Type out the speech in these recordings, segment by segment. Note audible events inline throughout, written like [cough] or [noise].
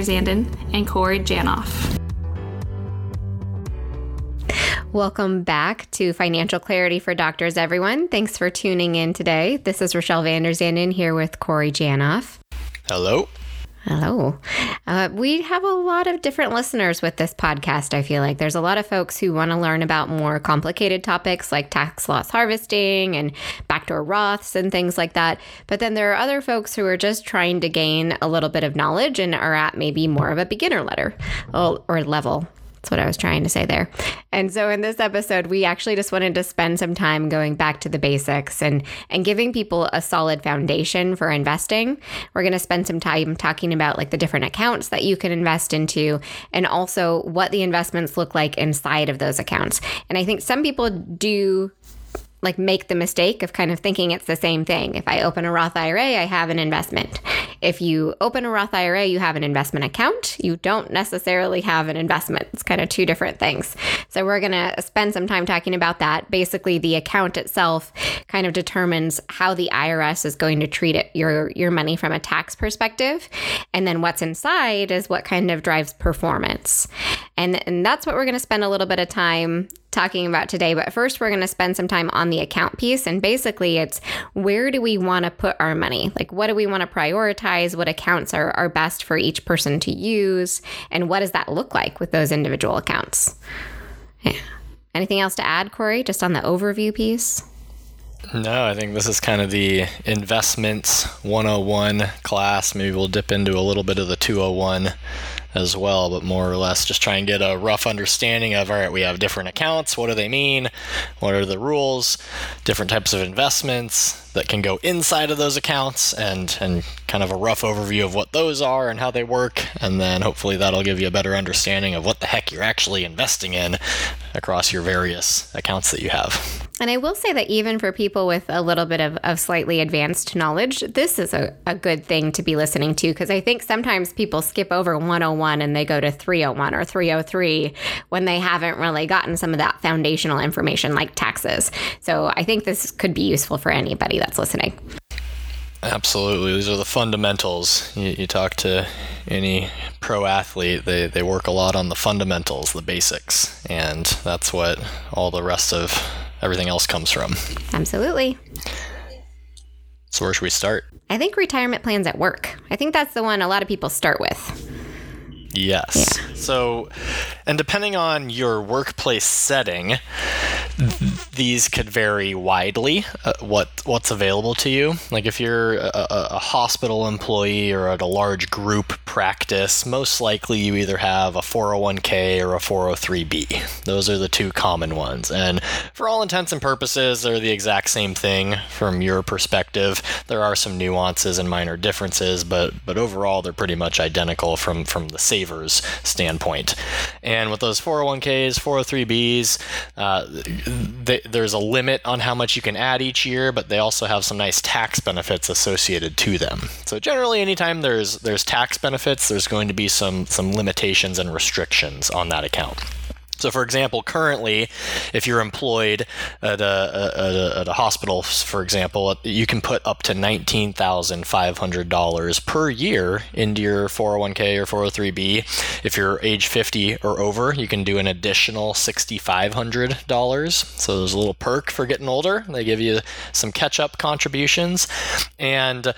Zanden and Corey Janoff. Welcome back to Financial Clarity for Doctors, everyone. Thanks for tuning in today. This is Rochelle Van der Zanden here with Corey Janoff. Hello. Hello. Uh, we have a lot of different listeners with this podcast. I feel like there's a lot of folks who want to learn about more complicated topics like tax loss harvesting and backdoor Roths and things like that. But then there are other folks who are just trying to gain a little bit of knowledge and are at maybe more of a beginner letter or level. That's what I was trying to say there. And so in this episode, we actually just wanted to spend some time going back to the basics and and giving people a solid foundation for investing. We're going to spend some time talking about like the different accounts that you can invest into and also what the investments look like inside of those accounts. And I think some people do like make the mistake of kind of thinking it's the same thing. If I open a Roth IRA, I have an investment. If you open a Roth IRA, you have an investment account. You don't necessarily have an investment. It's kind of two different things. So we're going to spend some time talking about that. Basically, the account itself kind of determines how the IRS is going to treat it, your your money from a tax perspective, and then what's inside is what kind of drives performance. And and that's what we're going to spend a little bit of time talking about today. But first, we're going to spend some time on the account piece. And basically, it's where do we want to put our money? Like, what do we want to prioritize? What accounts are, are best for each person to use? And what does that look like with those individual accounts? Yeah. Anything else to add, Corey, just on the overview piece? No, I think this is kind of the investments 101 class. Maybe we'll dip into a little bit of the 201 as well, but more or less just try and get a rough understanding of all right, we have different accounts. What do they mean? What are the rules? Different types of investments that can go inside of those accounts and, and kind of a rough overview of what those are and how they work. And then hopefully that'll give you a better understanding of what the heck you're actually investing in across your various accounts that you have. And I will say that even for people with a little bit of, of slightly advanced knowledge, this is a, a good thing to be listening to because I think sometimes people skip over 101 and they go to 301 or 303 when they haven't really gotten some of that foundational information like taxes. So I think this could be useful for anybody that's listening. Absolutely. These are the fundamentals. You, you, talk to any pro athlete, they, they work a lot on the fundamentals, the basics. And that's what all the rest of everything else comes from. Absolutely. So, where should we start? I think retirement plans at work. I think that's the one a lot of people start with. Yes. Yeah. So, and depending on your workplace setting, these could vary widely. Uh, what what's available to you? Like if you're a, a, hospital employee or at a large group practice, most likely you either have a 401k or a 403b. Those are the two common ones, and for all intents and purposes, they're the exact same thing from your perspective. There are some nuances and minor differences, but but overall they're pretty much identical from from the savers standpoint. And with those 401ks, 403bs, uh, they, there's a limit on how much you can add each year, but they also have some nice tax benefits associated to them. So generally, anytime there's there's tax benefits, there's going to be some some limitations and restrictions on that account. So, for example, currently, if you're employed at a, a, at a hospital, for example, you can put up to $19,500 per year into your 401k or 403b. If you're age 50 or over, you can do an additional $6,500. So, there's a little perk for getting older. They give you some catch up contributions. And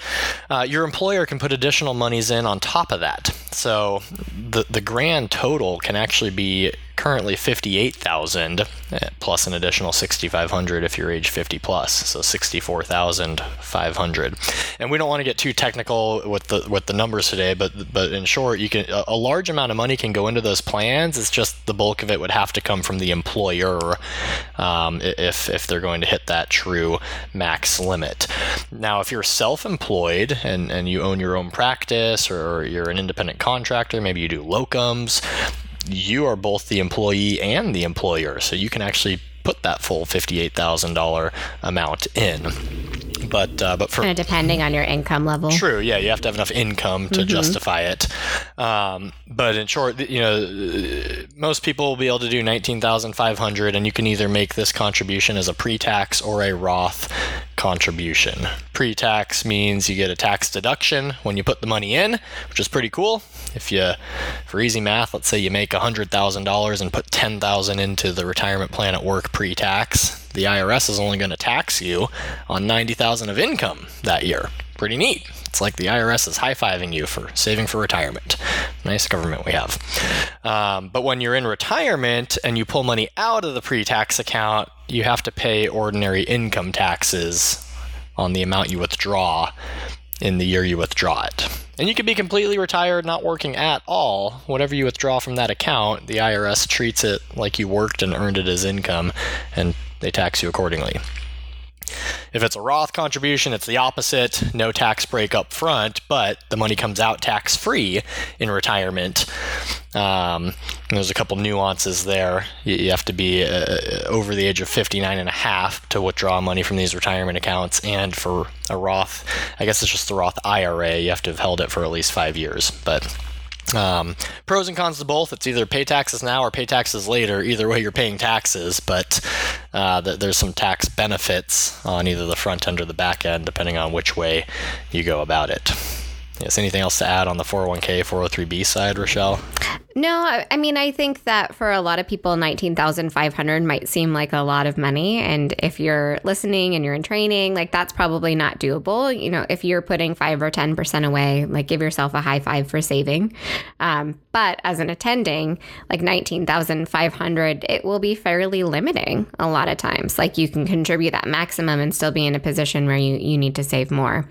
uh, your employer can put additional monies in on top of that. So, the, the grand total can actually be currently 58,000 eh, plus an additional 6,500 if you're age 50 plus, so 64,500. And we don't want to get too technical with the with the numbers today, but but in short, you can a large amount of money can go into those plans. It's just the bulk of it would have to come from the employer um, if if they're going to hit that true max limit. Now, if you're self-employed and and you own your own practice or you're an independent contractor, maybe you do locums, you are both the employee and the employer, so you can actually put that full $58,000 amount in. But uh, but for kind of depending on your income level. True, yeah, you have to have enough income to mm-hmm. justify it. Um, but in short, you know, most people will be able to do nineteen thousand five hundred, and you can either make this contribution as a pre-tax or a Roth contribution. Pre-tax means you get a tax deduction when you put the money in, which is pretty cool. If you, for easy math, let's say you make hundred thousand dollars and put ten thousand into the retirement plan at work pre-tax, the IRS is only going to tax you on 90,000 of income that year. Pretty neat. It's like the IRS is high-fiving you for saving for retirement. Nice government we have. Um, but when you're in retirement and you pull money out of the pre-tax account, you have to pay ordinary income taxes on the amount you withdraw in the year you withdraw it. And you could be completely retired, not working at all. Whatever you withdraw from that account, the IRS treats it like you worked and earned it as income and they tax you accordingly. If it's a Roth contribution, it's the opposite. No tax break up front, but the money comes out tax free in retirement. Um, there's a couple nuances there. You, have to be uh, over the age of 59 and a half to withdraw money from these retirement accounts. And for a Roth, I guess it's just the Roth IRA, you have to have held it for at least five years. But um, pros and cons to both. It's either pay taxes now or pay taxes later. Either way, you're paying taxes, but uh, th- there's some tax benefits on either the front end or the back end, depending on which way you go about it. Yes, anything else to add on the 401k, 403b side, Rochelle? No, I mean, I think that for a lot of people, 19,500 might seem like a lot of money. And if you're listening and you're in training, like that's probably not doable. You know, if you're putting five or 10% away, like give yourself a high five for saving. Um, but as an attending, like 19,500, it will be fairly limiting a lot of times. Like you can contribute that maximum and still be in a position where you, you need to save more.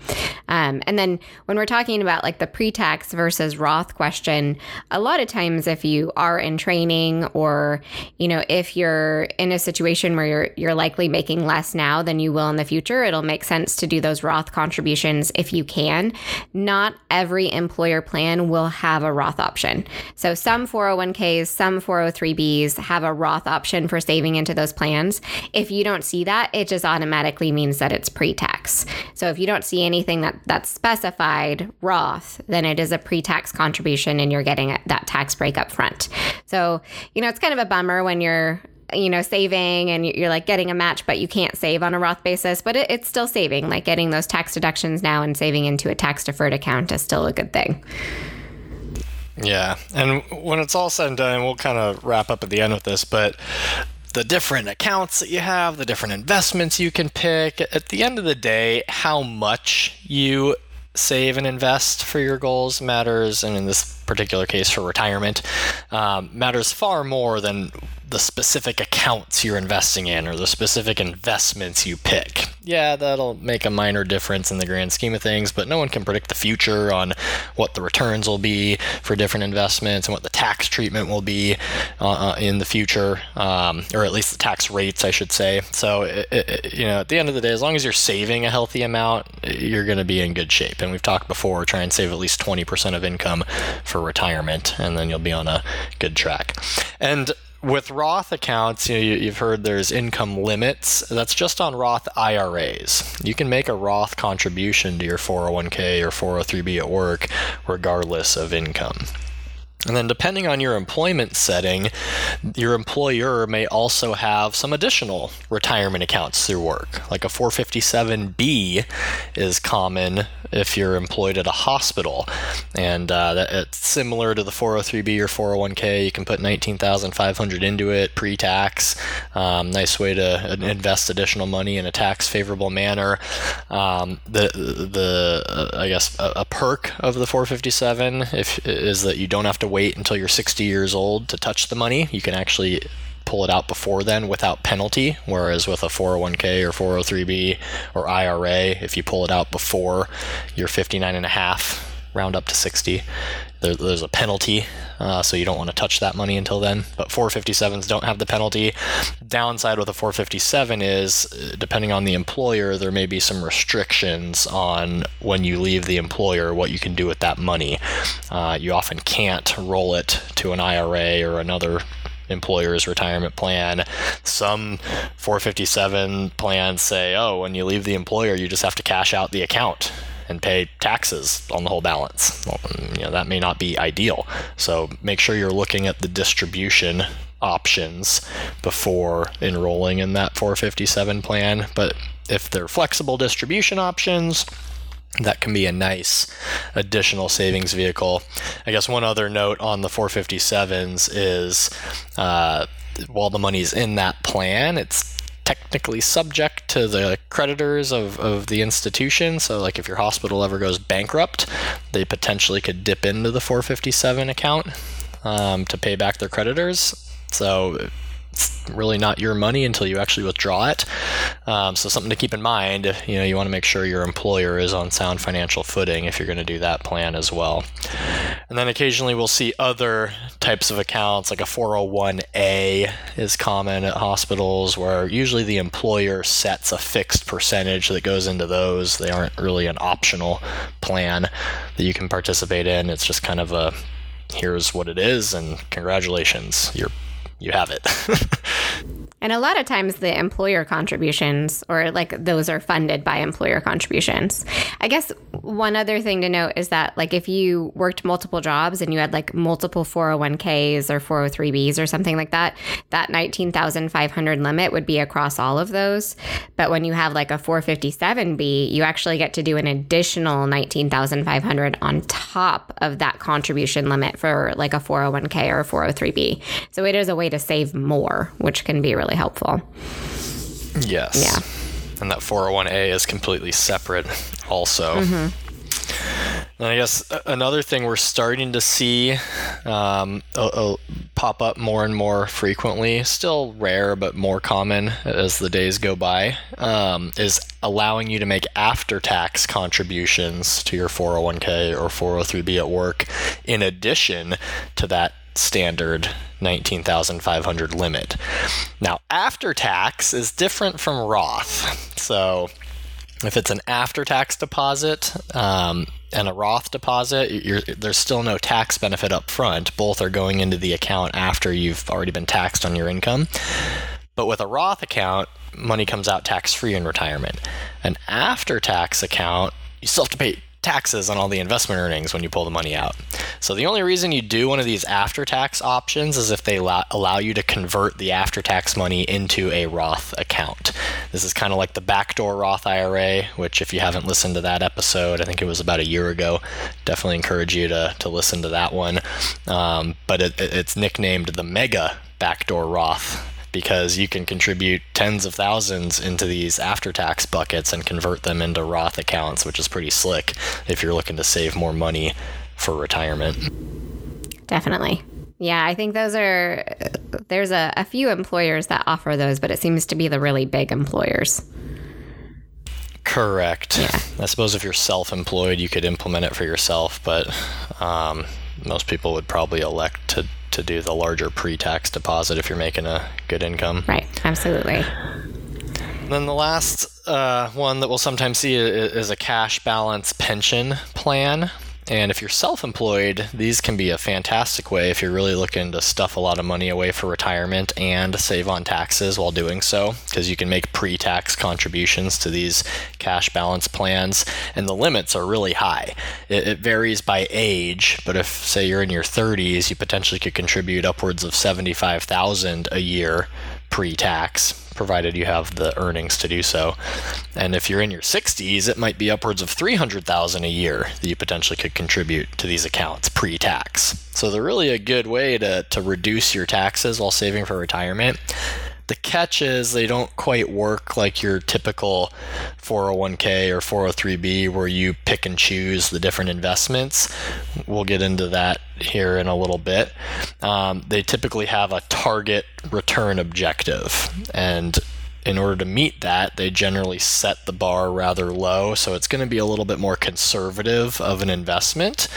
Um, and then when we're talking about like the pre tax versus Roth question, a lot of times if you are in training or you know if you're in a situation where you're you're likely making less now than you will in the future it'll make sense to do those Roth contributions if you can. Not every employer plan will have a Roth option. So some 401ks some 403bs have a Roth option for saving into those plans. If you don't see that it just automatically means that it's pre-tax. So if you don't see anything that that's specified Roth then it is a pre-tax contribution and you're getting that tax break break up front. So, you know, it's kind of a bummer when you're you know, saving and you're like getting a match, but you can't save on a Roth basis, but it, it's still saving. Like getting those tax deductions now and saving into a tax deferred account is still a good thing. Yeah. And when it's all said and done, we'll kind of wrap up at the end with this, but the different accounts that you have, the different investments you can pick, at the end of the day, how much you save and invest for your goals matters, and in this particular case for retirement, um, matters far more than the specific accounts you're investing in or the specific investments you pick. Yeah, that'll make a minor difference in the grand scheme of things, but no one can predict the future on what the returns will be for different investments and what the tax treatment will be uh, uh in the future, um, or at least the tax rates, I should say. So, it, it, you know, at the end of the day, as long as you're saving a healthy amount, you're going to be in good shape. And we've talked before, try and save at least 20% of income for retirement, and then you'll be on a good track. And with Roth accounts, you know, you, have heard there's income limits. That's just on Roth IRAs. You can make a Roth contribution to your 401k or 403b at work regardless of income. And then, depending on your employment setting, your employer may also have some additional retirement accounts through work. Like a 457B is common if you're employed at a hospital. And uh, it's similar to the 403B or 401k. You can put 19500 into it pre tax. Um, nice way to invest additional money in a tax favorable manner. Um, the, the I guess, a, a perk of the 457 if, is that you don't have to wait until you're 60 years old to touch the money. You can actually pull it out before then without penalty. Whereas with a 401k or 403b or IRA, if you pull it out before you're 59 and a half, round up to 60, there, there's a penalty. Uh, so you don't want to touch that money until then. But 457s don't have the penalty. Downside with a 457 is, uh, depending on the employer, there may be some restrictions on when you leave the employer what you can do with that money. Uh, you often can't roll it to an IRA or another employer's retirement plan. Some 457 plans say, oh, when you leave the employer, you just have to cash out the account and pay taxes on the whole balance. Well, you know, that may not be ideal. So make sure you're looking at the distribution options before enrolling in that 457 plan. But if they're flexible distribution options, that can be a nice additional savings vehicle. I guess one other note on the 457s is uh, while the money's in that plan, it's technically subject to the creditors of, of the institution. So, like if your hospital ever goes bankrupt, they potentially could dip into the 457 account um, to pay back their creditors. So, really not your money until you actually withdraw it. Um, so something to keep in mind. You know, you want to make sure your employer is on sound financial footing if you're going to do that plan as well. And then occasionally we'll see other types of accounts, like a 401a is common at hospitals, where usually the employer sets a fixed percentage that goes into those. They aren't really an optional plan that you can participate in. It's just kind of a here's what it is, and congratulations, you're you have it. [laughs] and a lot of times the employer contributions or like those are funded by employer contributions. I guess one other thing to note is that like if you worked multiple jobs and you had like multiple 401ks or 403bs or something like that, that 19,500 limit would be across all of those. But when you have like a 457b, you actually get to do an additional 19,500 on top of that contribution limit for like a 401k or a 403b. So it is a way to save more, which can be really helpful. Yes. Yeah. And that 401a is completely separate also. Mm-hmm. And I guess another thing we're starting to see um, a pop up more and more frequently, still rare but more common as the days go by, um, is allowing you to make after tax contributions to your 401k or 403b at work in addition to that standard 19,500 limit. Now, after tax is different from Roth. So, if it's an after tax deposit um, and a Roth deposit, there's still no tax benefit up front. Both are going into the account after you've already been taxed on your income. But with a Roth account, money comes out tax free in retirement. An after tax account, you still have to pay taxes on all the investment earnings when you pull the money out. So the only reason you do one of these after tax options is if they allow you to convert the after tax money into a Roth account. This is kind of like the backdoor Roth IRA, which if you haven't listened to that episode, I think it was about a year ago, definitely encourage you to, to listen to that one. Um, but it, it's nicknamed the Mega Backdoor Roth because you can contribute tens of thousands into these after tax buckets and convert them into Roth accounts, which is pretty slick if you're looking to save more money for retirement. Definitely. Yeah, I think those are, there's a, a few employers that offer those, but it seems to be the really big employers. Correct. Yeah. I suppose if you're self employed, you could implement it for yourself, but um, most people would probably elect to to do the larger pre-tax deposit if you're making a good income. Right. Absolutely. And then the last uh, one that we'll sometimes see is a cash balance pension plan. And if you're self employed, these can be a fantastic way if you're really looking to stuff a lot of money away for retirement and save on taxes while doing so, because you can make pre tax contributions to these cash balance plans, and the limits are really high. It, it, varies by age, but if, say, you're in your 30s, you potentially could contribute upwards of 75000 a year pre tax provided you have the earnings to do so. And if you're in your 60s, it might be upwards of 300,000 a year that you potentially could contribute to these accounts pre-tax. So they're really a good way to, to reduce your taxes while saving for retirement. The catch is they don't quite work like your typical 401k or 403b where you pick and choose the different investments. We'll get into that here in a little bit. Um, they typically have a target return objective. And in order to meet that, they generally set the bar rather low. So it's going to be a little bit more conservative of an investment.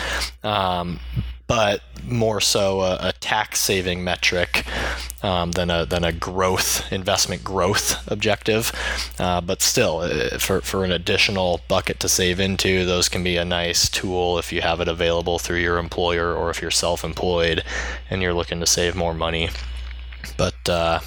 Um, but more so a, a tax saving metric um, than a than a growth investment growth objective. Uh, but still, uh, for for an additional bucket to save into, those can be a nice tool if you have it available through your employer or if you're self-employed and you're looking to save more money. But uh,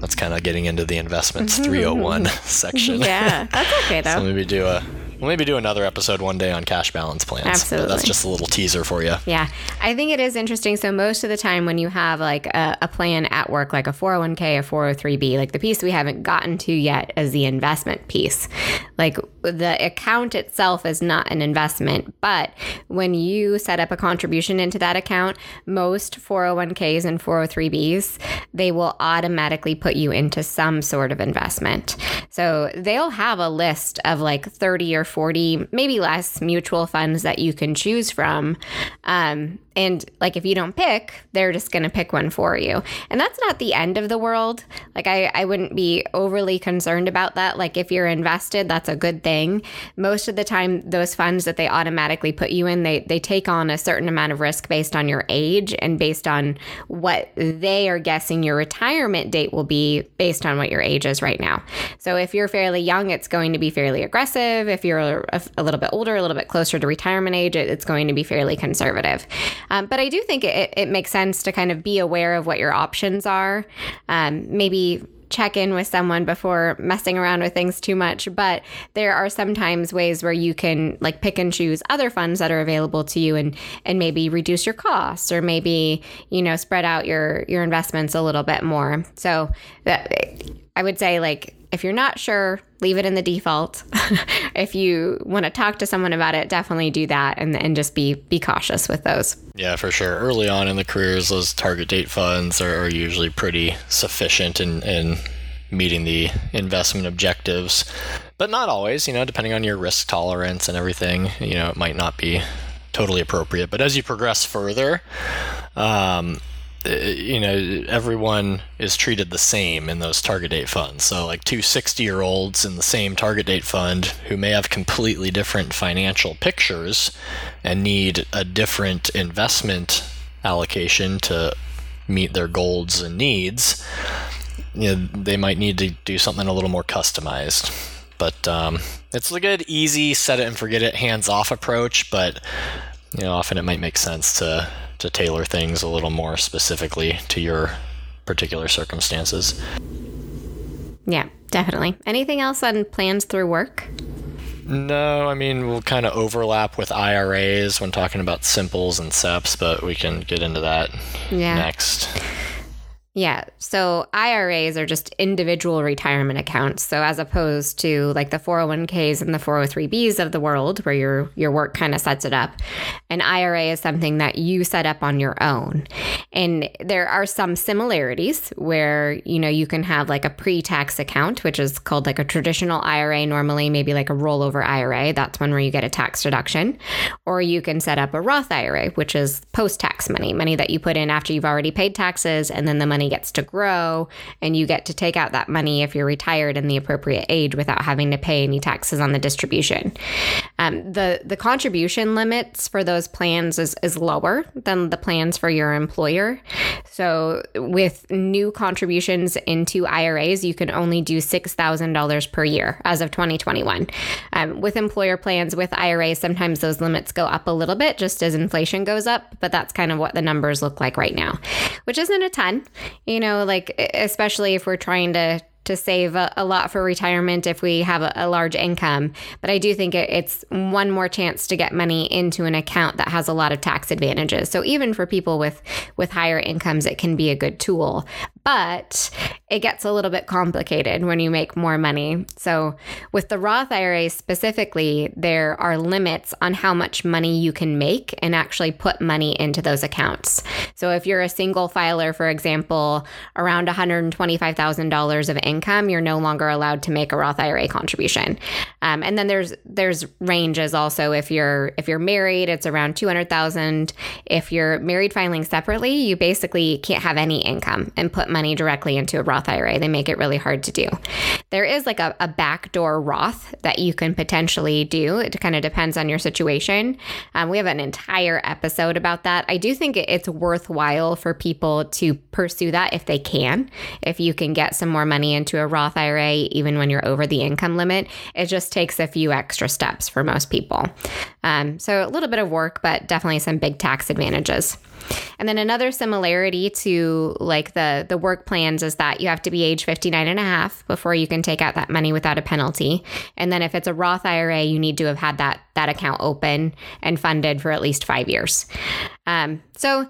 that's kind of getting into the investments 301 [laughs] section. Yeah, that's okay [laughs] though. so maybe do a We'll maybe do another episode one day on cash balance plans. Absolutely. But that's just a little teaser for you. Yeah. I think it is interesting. So, most of the time when you have like a, a, plan at work, like a 401k, a 403b, like the piece we haven't gotten to yet is the investment piece. Like the account itself is not an investment, but when you set up a contribution into that account, most 401ks and 403bs, they will automatically put you into some sort of investment. So, they'll have a list of like 30 or 40, maybe less mutual funds that you can choose from. Um, and like if you don't pick, they're just going to pick one for you. And that's not the end of the world. Like I, I wouldn't be overly concerned about that. Like if you're invested, that's a good thing. Most of the time, those funds that they automatically put you in, they, they take on a certain amount of risk based on your age and based on what they are guessing your retirement date will be based on what your age is right now. So if you're fairly young, it's going to be fairly aggressive. If you're a, a little bit older, a little bit closer to retirement age, it, it's going to be fairly conservative. Um, but I do think it, it makes sense to kind of be aware of what your options are. Um, maybe check in with someone before messing around with things too much. But there are sometimes ways where you can like pick and choose other funds that are available to you and and maybe reduce your costs or maybe, you know, spread out your your investments a little bit more. So that I would say like if you're not sure, leave it in the default. [laughs] if you want to talk to someone about it, definitely do that and, and just be be cautious with those. Yeah, for sure. Early on in the careers, those target date funds are, are usually pretty sufficient in, in meeting the investment objectives, but not always, you know, depending on your risk tolerance and everything, you know, it might not be totally appropriate. But as you progress further, um, you know, everyone is treated the same in those target date funds. So, like two 60 year olds in the same target date fund who may have completely different financial pictures and need a different investment allocation to meet their goals and needs, you know, they might need to do something a little more customized. But um, it's a good, easy, set it and forget it, hands off approach. But you know, often it might make sense to to tailor things a little more specifically to your particular circumstances. Yeah, definitely. Anything else on plans through work? No, I mean, we'll kind of overlap with IRAs when talking about simples and SEPs, but we can get into that yeah. next. Yeah. So IRAs are just individual retirement accounts. So as opposed to like the 401ks and the 403bs of the world where your your work kind of sets it up, an IRA is something that you set up on your own. And there are some similarities where, you know, you can have like a pre-tax account, which is called like a traditional IRA normally, maybe like a rollover IRA. That's one where you get a tax deduction. Or you can set up a Roth IRA, which is post-tax money, money that you put in after you've already paid taxes and then the money money gets to grow and you get to take out that money if you're retired in the appropriate age without having to pay any taxes on the distribution. Um, the the contribution limits for those plans is, is lower than the plans for your employer. So with new contributions into IRAs, you can only do six thousand dollars per year as of 2021. Um, with employer plans with IRAs, sometimes those limits go up a little bit just as inflation goes up, but that's kind of what the numbers look like right now, which isn't a ton you know, like especially if we're trying to to save a, a lot for retirement if we have a, a large income. But I do think it, it's one more chance to get money into an account that has a lot of tax advantages. So even for people with with higher incomes, it can be a good tool. but it gets a little bit complicated when you make more money. So, with the Roth IRA specifically, there are limits on how much money you can make and actually put money into those accounts. So, if you're a single filer, for example, around $125,000 of income, you're no longer allowed to make a Roth IRA contribution. Um, and then there's there's ranges also. If you're if you're married, it's around 200,000. If you're married filing separately, you basically can't have any income and put money directly into a Roth IRA. They make it really hard to do. There is like a, a backdoor Roth that you can potentially do. It kind of depends on your situation. Um, we have an entire episode about that. I do think it's worthwhile for people to pursue that if they can. If you can get some more money into a Roth IRA, even when you're over the income limit, it just takes a few extra steps for most people. Um, so a little bit of work, but definitely some big tax advantages. And then another similarity to like the the work plans is that you have to be age 59 and a half before you can take out that money without a penalty. And then if it's a Roth IRA, you need to have had that that account open and funded for at least 5 years. Um, so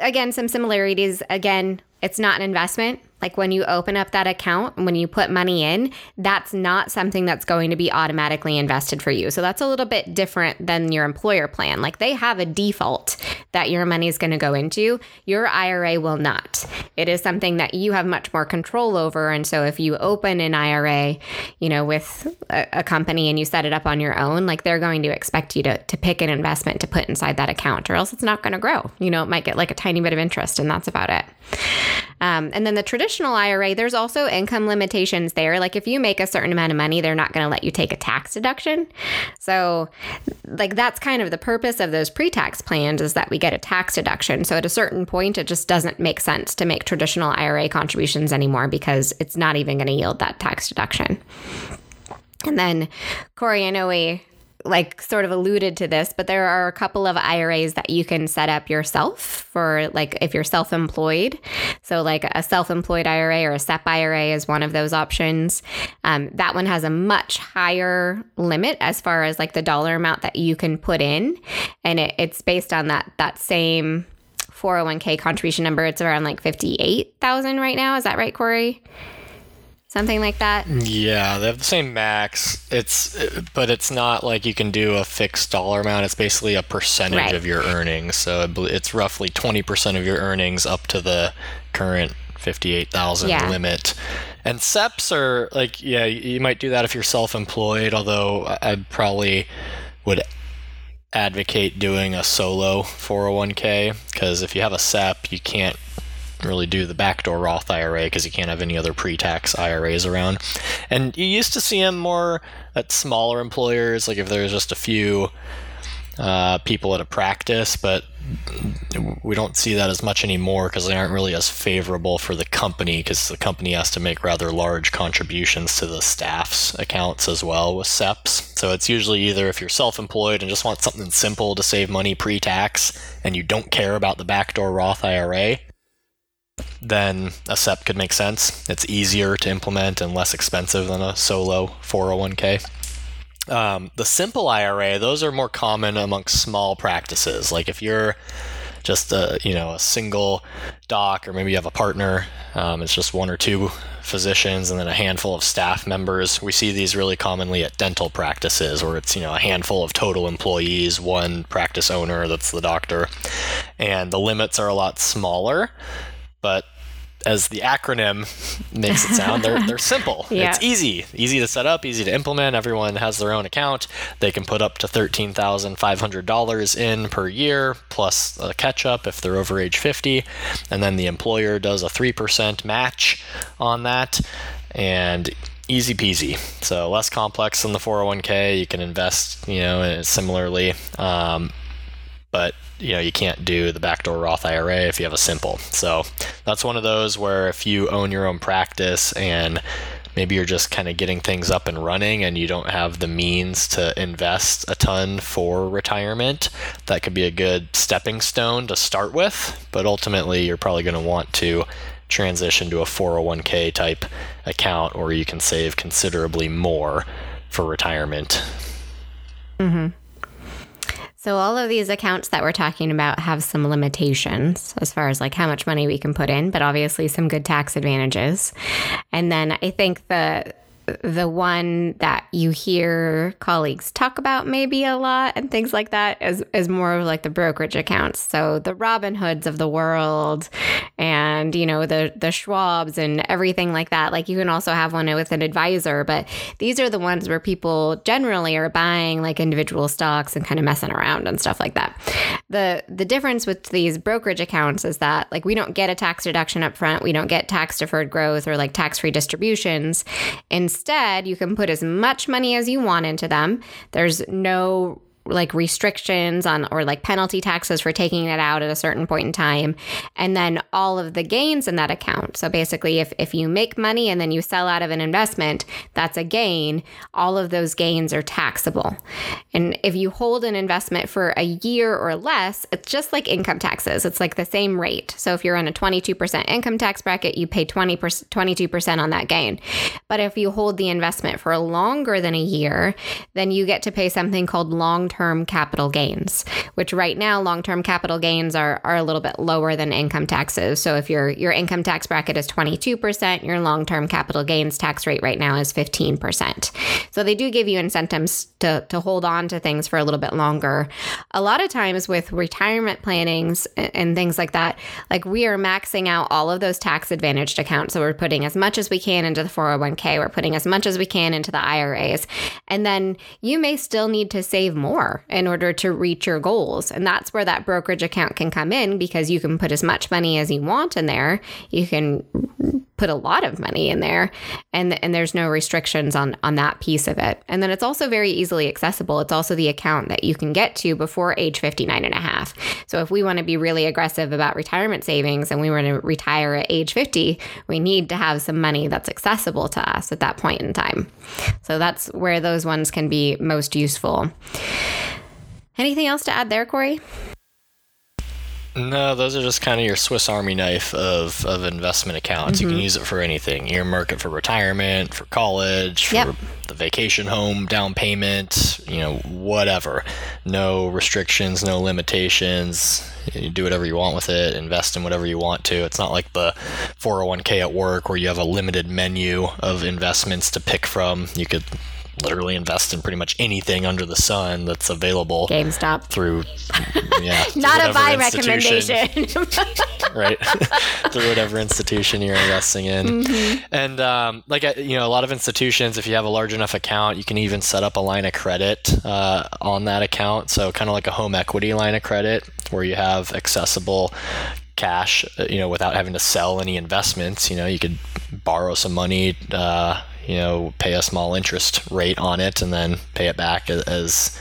again, some similarities again, it's not an investment. Like when you open up that account, when you put money in, that's not something that's going to be automatically invested for you. So that's a little bit different than your employer plan. Like they have a default that your money is going to go into. Your IRA will not. It is something that you have much more control over. And so if you open an IRA, you know, with a, a company and you set it up on your own, like they're going to expect you to, to pick an investment to put inside that account or else it's not going to grow. You know, it might get like a tiny bit of interest and that's about it. Um, and then the traditional IRA, there's also income limitations there. Like if you make a certain amount of money, they're not going to let you take a tax deduction. So, like that's kind of the purpose of those pre-tax plans is that we get a tax deduction. So at a certain point, it just doesn't make sense to make traditional IRA contributions anymore because it's not even going to yield that tax deduction. And then, Corey, I know we like sort of alluded to this, but there are a couple of IRAs that you can set up yourself for like if you're self-employed. So like a self-employed IRA or a SEP IRA is one of those options. Um, that one has a much higher limit as far as like the dollar amount that you can put in, and it, it's based on that that same 401k contribution number. It's around like fifty-eight thousand right now. Is that right, Corey? Something like that. Yeah, they have the same max. It's but it's not like you can do a fixed dollar amount. It's basically a percentage right. of your earnings. So it's roughly 20% of your earnings up to the current 58,000 yeah. limit. And SEPs are like yeah, you might do that if you're self-employed, although I probably would advocate doing a solo 401k because if you have a SEP, you can't really do the backdoor Roth IRA because you can't have any other pre-tax IRAs around. And you used to see them more at smaller employers, like if there's just a few uh, people at a practice, but we don't see that as much anymore because they aren't really as favorable for the company because the company has to make rather large contributions to the staff's accounts as well with SEPs. So it's usually either if you're self employed and just want something simple to save money pre tax and you don't care about the backdoor Roth IRA, then a SEP could make sense. It's easier to implement and less expensive than a solo 401k. Um, the simple IRA, those are more common amongst small practices. Like if you're just a you know a single doc, or maybe you have a partner, um, it's just one or two physicians and then a handful of staff members. We see these really commonly at dental practices, where it's you know a handful of total employees, one practice owner that's the doctor, and the limits are a lot smaller but as the acronym makes it sound, they're they're simple. [laughs] yeah. It's easy, easy to set up, easy to implement. Everyone has their own account. They can put up to thirteen thousand five hundred dollars in per year, plus a catch up if they're over age fifty, and then the employer does a three percent match on that, and easy peasy. So less complex than the 401k. You can invest, you know, similarly. Um, but you know you can't do the backdoor Roth IRA if you have a simple. So that's one of those where if you own your own practice and maybe you're just kind of getting things up and running and you don't have the means to invest a ton for retirement, that could be a good stepping stone to start with. But ultimately, you're probably going to want to transition to a 401k type account or you can save considerably more for retirement. Mm-hmm. So all of these accounts that we're talking about have some limitations as far as like how much money we can put in, but obviously some good tax advantages. And then I think the the one that you hear colleagues talk about maybe a lot and things like that is, is more of like the brokerage accounts. So the Robinhoods of the world and, you know, the, the Schwabs and everything like that. Like you can also have one with an advisor, but these are the ones where people generally are buying like individual stocks and kind of messing around and stuff like that. The, the difference with these brokerage accounts is that like we don't get a tax deduction up front. We don't get tax deferred growth or like tax free distributions. And Instead, you can put as much money as you want into them. There's no like restrictions on or like penalty taxes for taking it out at a certain point in time and then all of the gains in that account. So basically if, if you make money and then you sell out of an investment that's a gain. All of those gains are taxable. And if you hold an investment for a year or less it's just like income taxes. It's like the same rate. So if you're on a 22% income tax bracket you pay 20% 22% on that gain. But if you hold the investment for longer than a year then you get to pay something called long term capital gains, which right now long term capital gains are, are a little bit lower than income taxes. So if your your income tax bracket is 22%, your long term capital gains tax rate right now is 15%. So they do give you incentives to, to hold on to things for a little bit longer. A lot of times with retirement plannings and things like that, like we are maxing out all of those tax advantaged accounts. So we're putting as much as we can into the 401k, we're putting as much as we can into the IRAs. And then you may still need to save more in order to reach your goals. And that's where that brokerage account can come in because you can put as much money as you want in there. You can put a lot of money in there and and there's no restrictions on on that piece of it. And then it's also very easily accessible. It's also the account that you can get to before age 59 and a half. So if we want to be really aggressive about retirement savings and we want to retire at age 50, we need to have some money that's accessible to us at that point in time. So that's where those ones can be most useful. Anything else to add there, Corey? No, those are just kind of your Swiss Army knife of, of investment accounts. Mm-hmm. You can mm-hmm. use it for anything. Earmark it for retirement, for college, for yep. the vacation home down payment, you know, whatever. No restrictions, no limitations. You do whatever you want with it, invest in whatever you want to. It's not like the 401k at work where you have a limited menu of investments to pick from. You could literally invest in pretty much anything under the sun that's available. GameStop. Through, yeah. [laughs] Not a buy recommendation. [laughs] right. [laughs] through whatever institution you're investing in. Mm-hmm. And, um, like, uh, you know, a lot of institutions, if you have a large enough account, you can even set up a line of credit uh, on that account. So, kind of like a home equity line of credit where you have accessible cash, uh, you know, without having to sell any investments. You know, you could borrow some money, uh, you know, pay a small interest rate on it and then pay it back as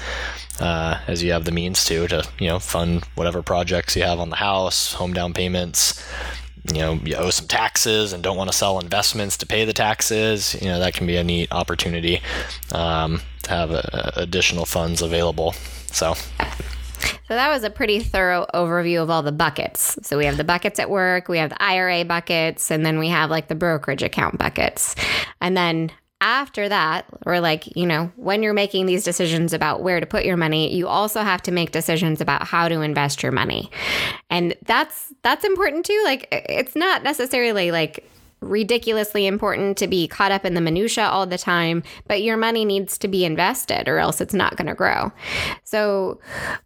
uh, as you have the means to to you know fund whatever projects you have on the house, home down payments. You know, you owe some taxes and don't want to sell investments to pay the taxes. You know, that can be a neat opportunity um, to have uh, additional funds available. So. So that was a pretty thorough overview of all the buckets. So we have the buckets at work, we have the IRA buckets, and then we have like the brokerage account buckets. And then after that, or like, you know, when you're making these decisions about where to put your money, you also have to make decisions about how to invest your money. And that's that's important too. Like it's not necessarily like ridiculously important to be caught up in the minutia all the time, but your money needs to be invested or else it's not going to grow. So,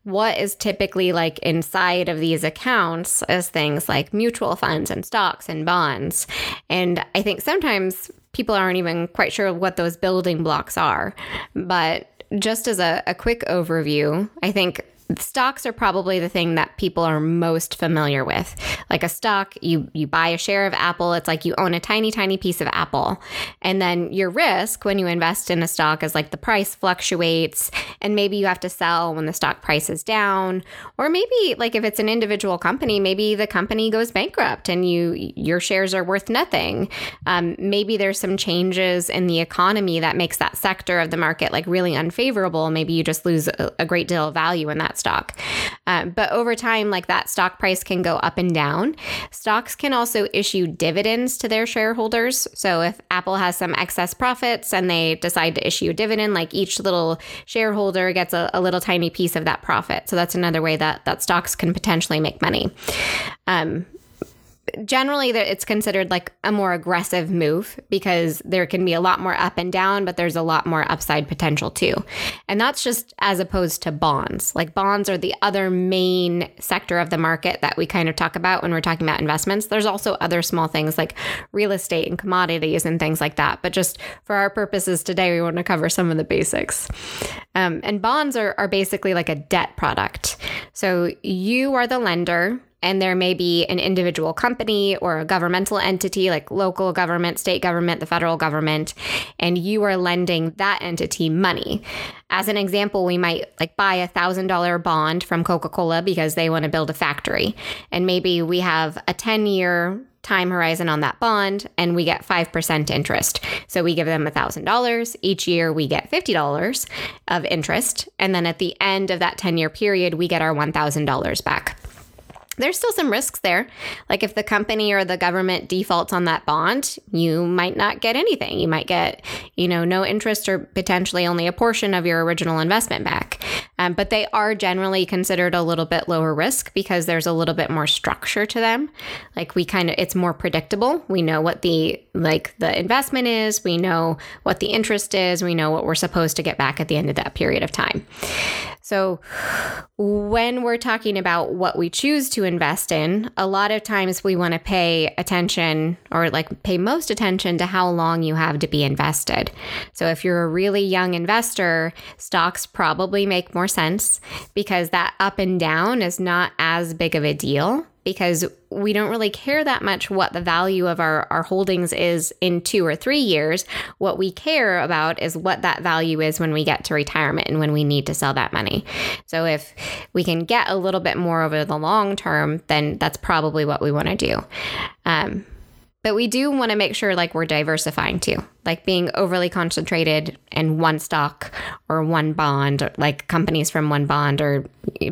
what is typically like inside of these accounts is things like mutual funds and stocks and bonds. And I think sometimes people aren't even quite sure what those building blocks are. But just as a, a quick overview, I think stocks are probably the thing that people are most familiar with. Like a stock, you you buy a share of Apple, it's like you own a tiny tiny piece of Apple. And then your risk when you invest in a stock is like the price fluctuates and maybe you have to sell when the stock price is down or maybe like if it's an individual company, maybe the company goes bankrupt and you your shares are worth nothing. Um, maybe there's some changes in the economy that makes that sector of the market like really unfavorable. Maybe you just lose a, a great deal of value in that stock. Um, but over time, like that stock price can go up and down. Stocks can also issue dividends to their shareholders. So if Apple has some excess profits and they decide to issue a dividend, like each little shareholder gets a, a little tiny piece of that profit. So that's another way that that stocks can potentially make money. Um, generally it's considered like a more aggressive move because there can be a lot more up and down but there's a lot more upside potential too. And that's just as opposed to bonds. Like bonds are the other main sector of the market that we kind of talk about when we're talking about investments. There's also other small things like real estate and commodities and things like that. But just for our purposes today we want to cover some of the basics. Um, and bonds are, are basically like a debt product. So you are the lender and there may be an individual company or a governmental entity like local government, state government, the federal government, and you are lending that entity money. As an example, we might like buy a thousand dollar bond from Coca Cola because they want to build a factory. And maybe we have a 10 year time horizon on that bond and we get 5% interest. So we give them $1,000. Each year we get $50 of interest. And then at the end of that 10 year period, we get our $1,000 back there's still some risks there. Like if the company or the government defaults on that bond, you might not get anything. You might get, you know, no interest or potentially only a portion of your original investment back. Um, but they are generally considered a little bit lower risk because there's a little bit more structure to them. Like we kind of, it's more predictable. We know what the like the investment is. We know what the interest is. We know what we're supposed to get back at the end of that period of time. So, when we're talking about what we choose to invest in, a lot of times we want to pay attention or like pay most attention to how long you have to be invested. So, if you're a really young investor, stocks probably make more sense because that up and down is not as big of a deal because we don't really care that much what the value of our, our holdings is in two or three years. What we care about is what that value is when we get to retirement and when we need to sell that money. So if we can get a little bit more over the long term, then that's probably what we want to do. Um, but we do want to make sure like we're diversifying too, like being overly concentrated in one stock or one bond, like companies from one bond or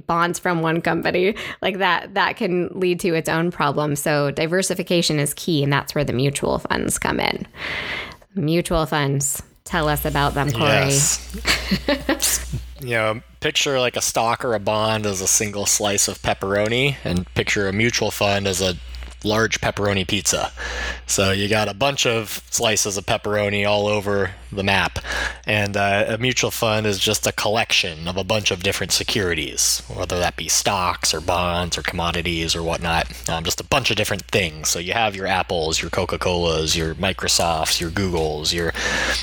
bonds from one company, like that that can lead to its own problems. So diversification is key and that's where the mutual funds come in. Mutual funds. Tell us about them, Corey. Yes. [laughs] you know, picture like a stock or a bond as a single slice of pepperoni, and picture a mutual fund as a large pepperoni pizza. So you got a bunch of slices of pepperoni all over the map. And uh, a mutual fund is just a collection of a bunch of different securities, whether that be stocks or bonds or commodities or whatnot. Um, just a bunch of different things. So you have your Apples, your Coca Colas, your Microsofts, your Googles, your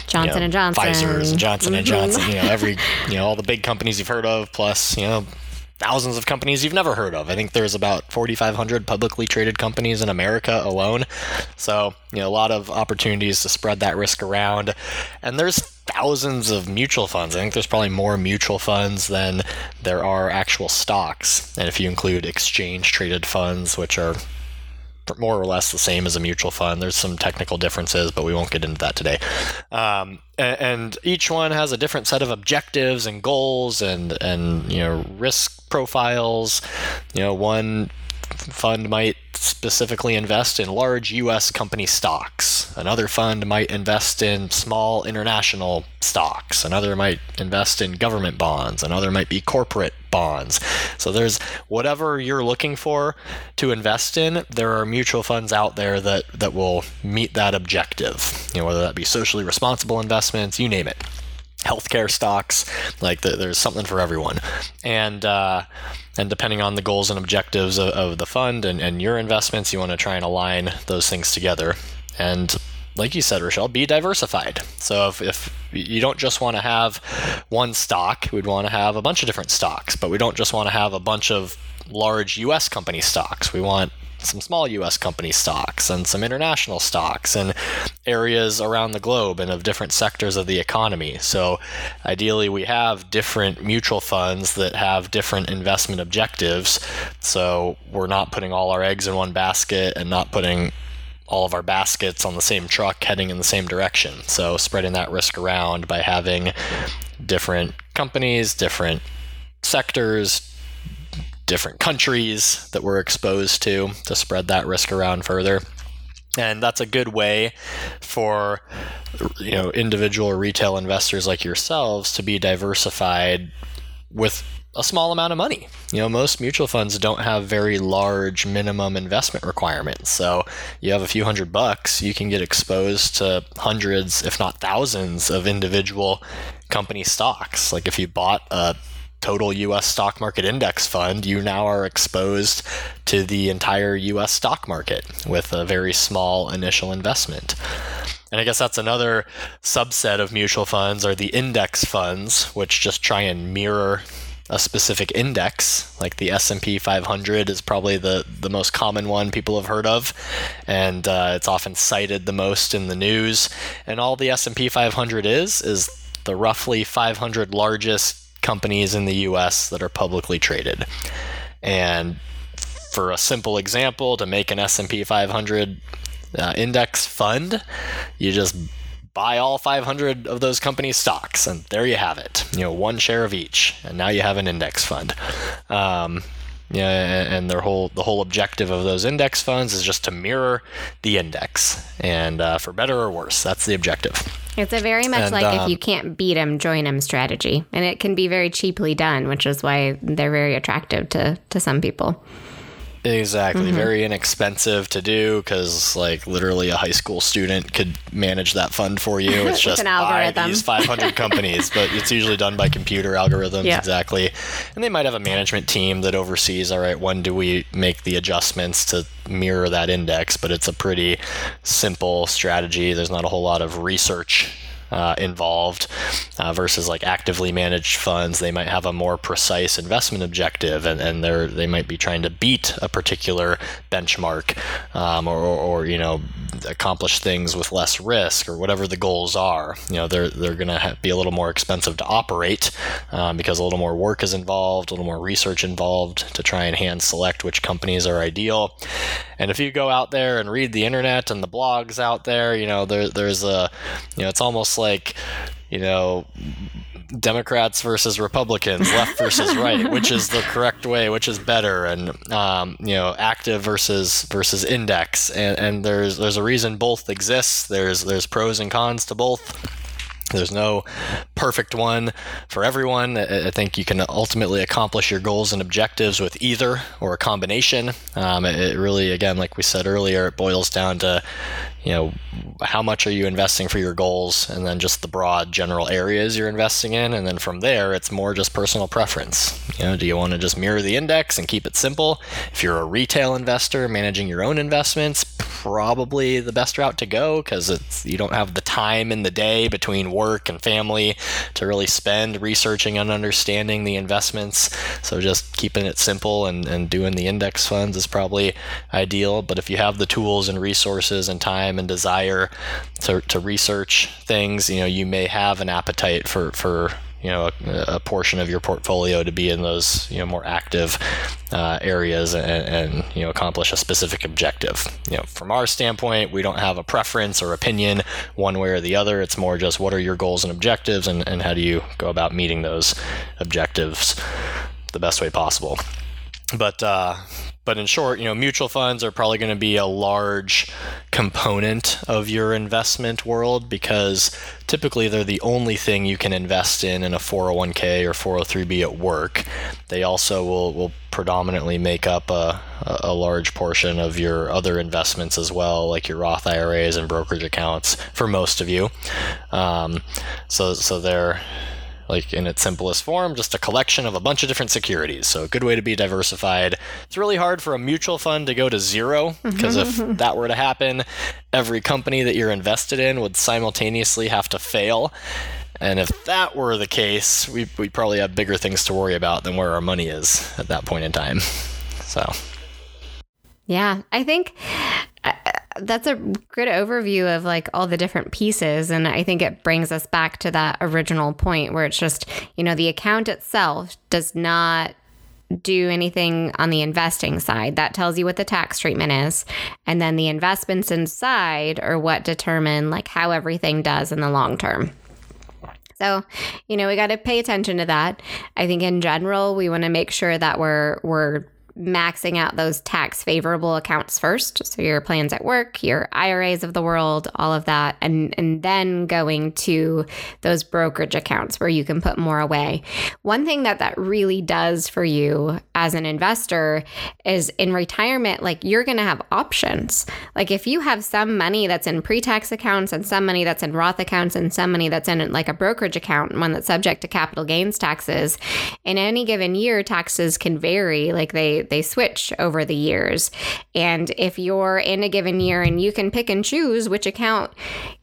Johnson you know, and Johnson, Pfizer's, and Johnson mm-hmm. and Johnson. You know every [laughs] you know all the big companies you've heard of, plus you know thousands of companies you've never heard of. I think there's about 4,500 publicly traded companies in America alone. So, you know, a lot of opportunities to spread that risk around. And there's thousands of mutual funds. I think there's probably more mutual funds than there are actual stocks. And if you include exchange traded funds, which are more or less the same as a mutual fund. There's some technical differences, but we won't get into that today. Um, and, and, each one has a different set of objectives and goals and and you know risk profiles. You know, one fund might specifically invest in large US company stocks. Another fund might invest in small international stocks. Another might invest in government bonds. Another might be corporate bonds. So there's whatever you're looking for to invest in, there are mutual funds out there that, that will meet that objective. You know, whether that be socially responsible investments, you name it healthcare stocks. Like the, there's something for everyone, and uh, and depending on the goals and objectives of, of the fund and, and your investments, you want to try and align those things together. And like you said, Rochelle, be diversified. So if, if you don't just want to have one stock, we'd want to have a bunch of different stocks, but we don't just want to have a bunch of large U.S. company stocks. We want some small US company stocks and some international stocks and areas around the globe and of different sectors of the economy. So ideally we have different mutual funds that have different investment objectives. So we're not putting all our eggs in one basket and not putting all of our baskets on the same truck heading in the same direction. So spreading that risk around by having different companies, different sectors, different countries that we're exposed to to spread that risk around further and that's a good way for you know individual retail investors like yourselves to be diversified with a small amount of money. You know, most mutual funds don't have very large minimum investment requirements. So you have a few hundred bucks, you can get exposed to hundreds, if not thousands, of individual company stocks. Like if you bought a total US stock market index fund, you now are exposed to the entire US stock market with a very small initial investment. And I guess that's another subset of mutual funds are the index funds, which just try and mirror a specific index like the s&p 500 is probably the, the most common one people have heard of and uh, it's often cited the most in the news and all the s&p 500 is is the roughly 500 largest companies in the us that are publicly traded and for a simple example to make an s&p 500 uh, index fund you just buy all 500 of those companies' stocks, and there you have it. You know, one share of each, and now you have an index fund. Um, yeah, and their whole the whole objective of those index funds is just to mirror the index, and uh, for better or worse, that's the objective. It's a very much and, like um, if you can't beat them, join them strategy, and it can be very cheaply done, which is why they're very attractive to to some people. Exactly. Mm-hmm. Very inexpensive to do because, like, literally a high school student could manage that fund for you. [laughs] It's just buy these [laughs] 500 companies, but it's usually done by computer algorithms. Yeah. Exactly. And they might have a management team that oversees, all right, when do we make the adjustments to mirror that index? But it's a pretty simple strategy. There's not a whole lot of research uh, involved uh, versus like actively managed funds. They might have a more precise investment objective, and, and they're they might be trying to beat a particular benchmark, um, or, or, or you know accomplish things with less risk, or whatever the goals are. You know they're they're going to be a little more expensive to operate um, because a little more work is involved, a little more research involved to try and hand select which companies are ideal. And if you go out there and read the internet and the blogs out there, you know there there's a you know it's almost like like, you know, Democrats versus Republicans, left versus right, which is the correct way, which is better, and um, you know, active versus versus index, and, and there's there's a reason both exists. There's there's pros and cons to both. There's no perfect one for everyone. I think you can ultimately accomplish your goals and objectives with either or a combination. Um, it really, again, like we said earlier, it boils down to you know how much are you investing for your goals and then just the broad general areas you're investing in and then from there it's more just personal preference. You know do you want to just mirror the index and keep it simple? If you're a retail investor managing your own investments probably the best route to go because it's you don't have the time in the day between work and family to really spend researching and understanding the investments. So just keeping it simple and, and doing the index funds is probably ideal. But if you have the tools and resources and time time and desire to, to research things, you know, you may have an appetite for, for you know a, a portion of your portfolio to be in those you know more active uh, areas and, and, you know accomplish a specific objective. You know, from our standpoint, we don't have a preference or opinion one way or the other. It's more just what are your goals and objectives, and, and how do you go about meeting those objectives the best way possible. But uh, but in short, you know, mutual funds are probably going to be a large component of your investment world because typically they're the only thing you can invest in in a 401k or 403b at work. They also will, will predominantly make up a, a large portion of your other investments as well, like your Roth IRAs and brokerage accounts for most of you. Um, so, so they're like in its simplest form, just a collection of a bunch of different securities. So a good way to be diversified. It's really hard for a mutual fund to go to zero because if [laughs] that were to happen, every company that you're invested in would simultaneously have to fail. And if that were the case, we we probably have bigger things to worry about than where our money is at that point in time. So, yeah, I think that's a good overview of like all the different pieces. And i think it brings us back to that original point where it's just you know the account itself does not do anything on the investing side. That tells you what the tax treatment is. And then the investments inside are what determine like how everything does in the long term. So, you know, we got to pay attention to that. I think in general, we want to make sure that we're we're maxing out those tax favorable accounts first. So your plans at work, your IRAs of the world, all of that, and and then going to those brokerage accounts where you can put more away. One thing that that really does for you as an investor is in retirement, like you're going to have options. Like if you have some money that's in pre-tax accounts and some money that's in Roth accounts and some money that's in like a brokerage account, and one that's subject to capital gains taxes, in any given year taxes can vary. Like they they switch over the years. And if you're in a given year and you can pick and choose which account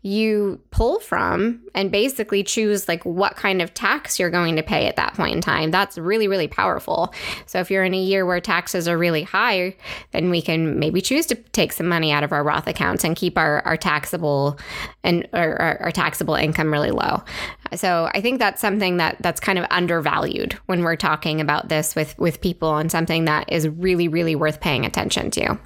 you pull from and basically choose like what kind of tax you're going to pay at that point in time, that's really, really powerful. So if you're in a year where taxes are really high, then we can maybe choose to take some money out of our Roth accounts and keep our, our taxable and our, our taxable income really low. So I think that's something that that's kind of undervalued when we're talking about this with with people and something that is really really worth paying attention to.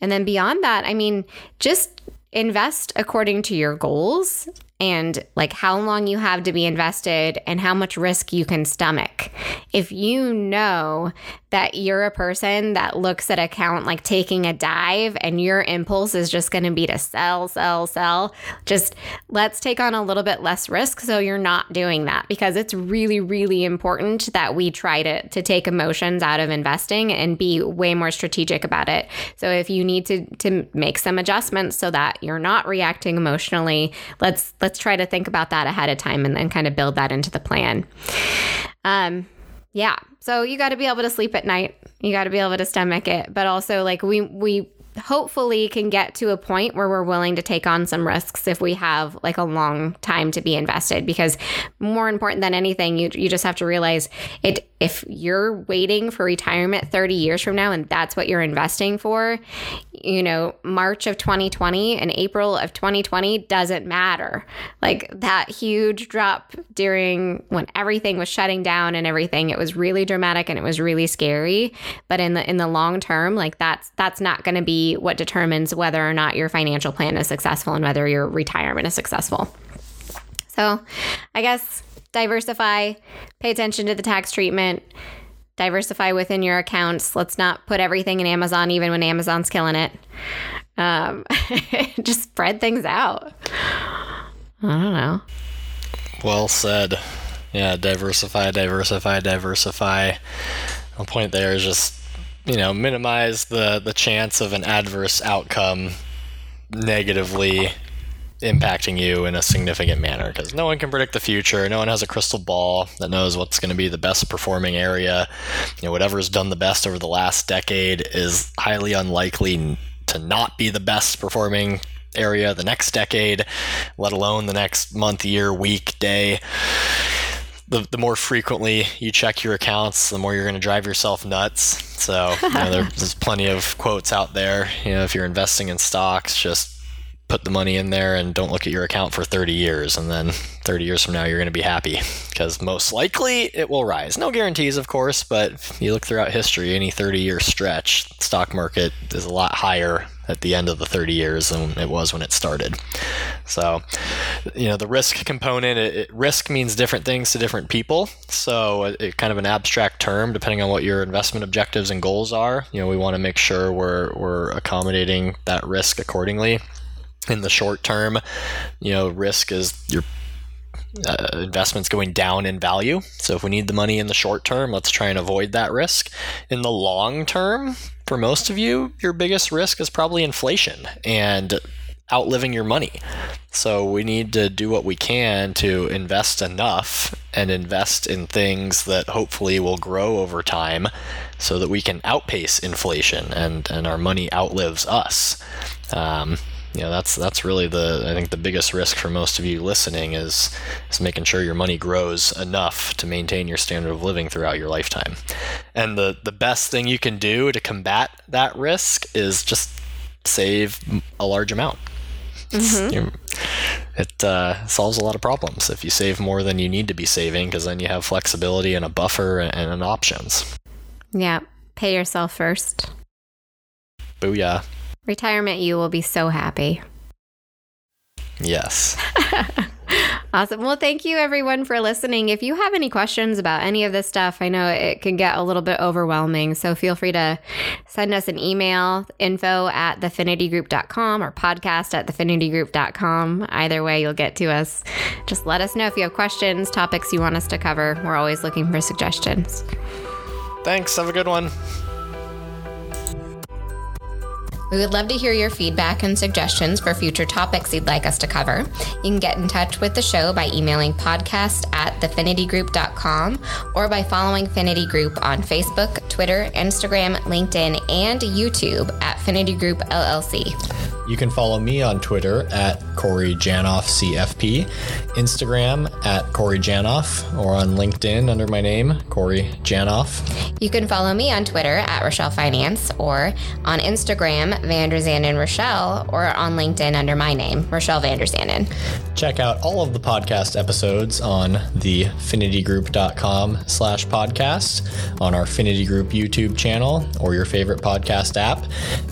And then beyond that, I mean, just invest according to your goals and like how long you have to be invested and how much risk you can stomach. If you know that you're a person that looks at account like taking a dive and your impulse is just going to be to sell, sell, sell, just let's take on a little bit less risk so you're not doing that because it's really, really important that we try to, to take emotions out of investing and be way more strategic about it. So if you need to, to make some adjustments so that you're not reacting emotionally, let's, let's let's try to think about that ahead of time and then kind of build that into the plan. Um, yeah. So you got to be able to sleep at night. You got to be able to stomach it, but also like we we hopefully can get to a point where we're willing to take on some risks if we have like a long time to be invested because more important than anything you you just have to realize it if you're waiting for retirement 30 years from now and that's what you're investing for, you know, March of 2020 and April of 2020 doesn't matter. Like that huge drop during when everything was shutting down and everything, it was really dramatic and it was really scary, but in the in the long term, like that's that's not going to be what determines whether or not your financial plan is successful and whether your retirement is successful. So, I guess diversify, pay attention to the tax treatment, diversify within your accounts. Let's not put everything in Amazon, even when Amazon's killing it. Um, [laughs] just spread things out. I don't know. Well said. Yeah, diversify, diversify, diversify. The point there is just you know minimize the the chance of an adverse outcome negatively impacting you in a significant manner because no one can predict the future. No one has a crystal ball that knows what's going to be the best performing area. You know, whatever's done the best over the last decade is highly unlikely to not be the best performing area the next decade, let alone the next month, year, week, day. The, the more frequently you check your accounts, the more you're going to drive yourself nuts. So you know, [laughs] there's plenty of quotes out there. You know, if you're investing in stocks, just put the money in there and don't look at your account for 30 years and then 30 years from now you're going to be happy because most likely it will rise no guarantees of course but you look throughout history any 30 year stretch stock market is a lot higher at the end of the 30 years than it was when it started. So you know the risk component it, it, risk means different things to different people. So it, it, kind of an abstract term depending on what your investment objectives and goals are. You know we want to make sure we're, we're accommodating that risk accordingly. In the short term, you know, risk is your uh, investments going down in value. So if we need the money in the short term, let's try and avoid that risk. In the long term, for most of you, your biggest risk is probably inflation and outliving your money. So we need to do what we can to invest enough and invest in things that hopefully will grow over time so that we can outpace inflation and, and our money outlives us. Um, you know that's that's really the I think the biggest risk for most of you listening is is making sure your money grows enough to maintain your standard of living throughout your lifetime. And the the best thing you can do to combat that risk is just save a large amount. Mm-hmm. It uh, solves a lot of problems if you save more than you need to be saving, because then you have flexibility and a buffer and, and options. Yeah, pay yourself first. Booyah. Retirement, you will be so happy. Yes. [laughs] Awesome. Well, thank you everyone for listening. If you have any questions about any of this stuff, I know it can get a little bit overwhelming. So feel free to send us an email, info at thefinitygroup.com or podcast at thefinitygroup.com. Either way, you'll get to us. Just let us know if you have questions, topics you want us to cover. We're always looking for suggestions. Thanks. Have a good one. We would love to hear your feedback and suggestions for future topics you'd like us to cover. You can get in touch with the show by emailing podcast at thefinitygroup.com or by following Finity Group on Facebook, Twitter, Instagram, LinkedIn, and YouTube at Finity Group LLC. You can follow me on Twitter at Corey Janoff CFP, Instagram at Corey Janoff, or on LinkedIn under my name, Corey Janoff. You can follow me on Twitter at Rochelle Finance, or on Instagram, Vanderzanden Rochelle, or on LinkedIn under my name, Rochelle Vanderzanden. Check out all of the podcast episodes on the finitygroup.com slash podcast, on our Finity Group YouTube channel, or your favorite podcast app.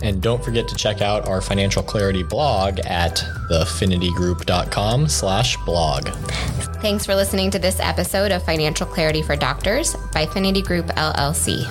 And don't forget to check out our financial clarity blog at thefinitygroup.com slash blog. Thanks for listening to this episode of Financial Clarity for Doctors by Finity Group LLC.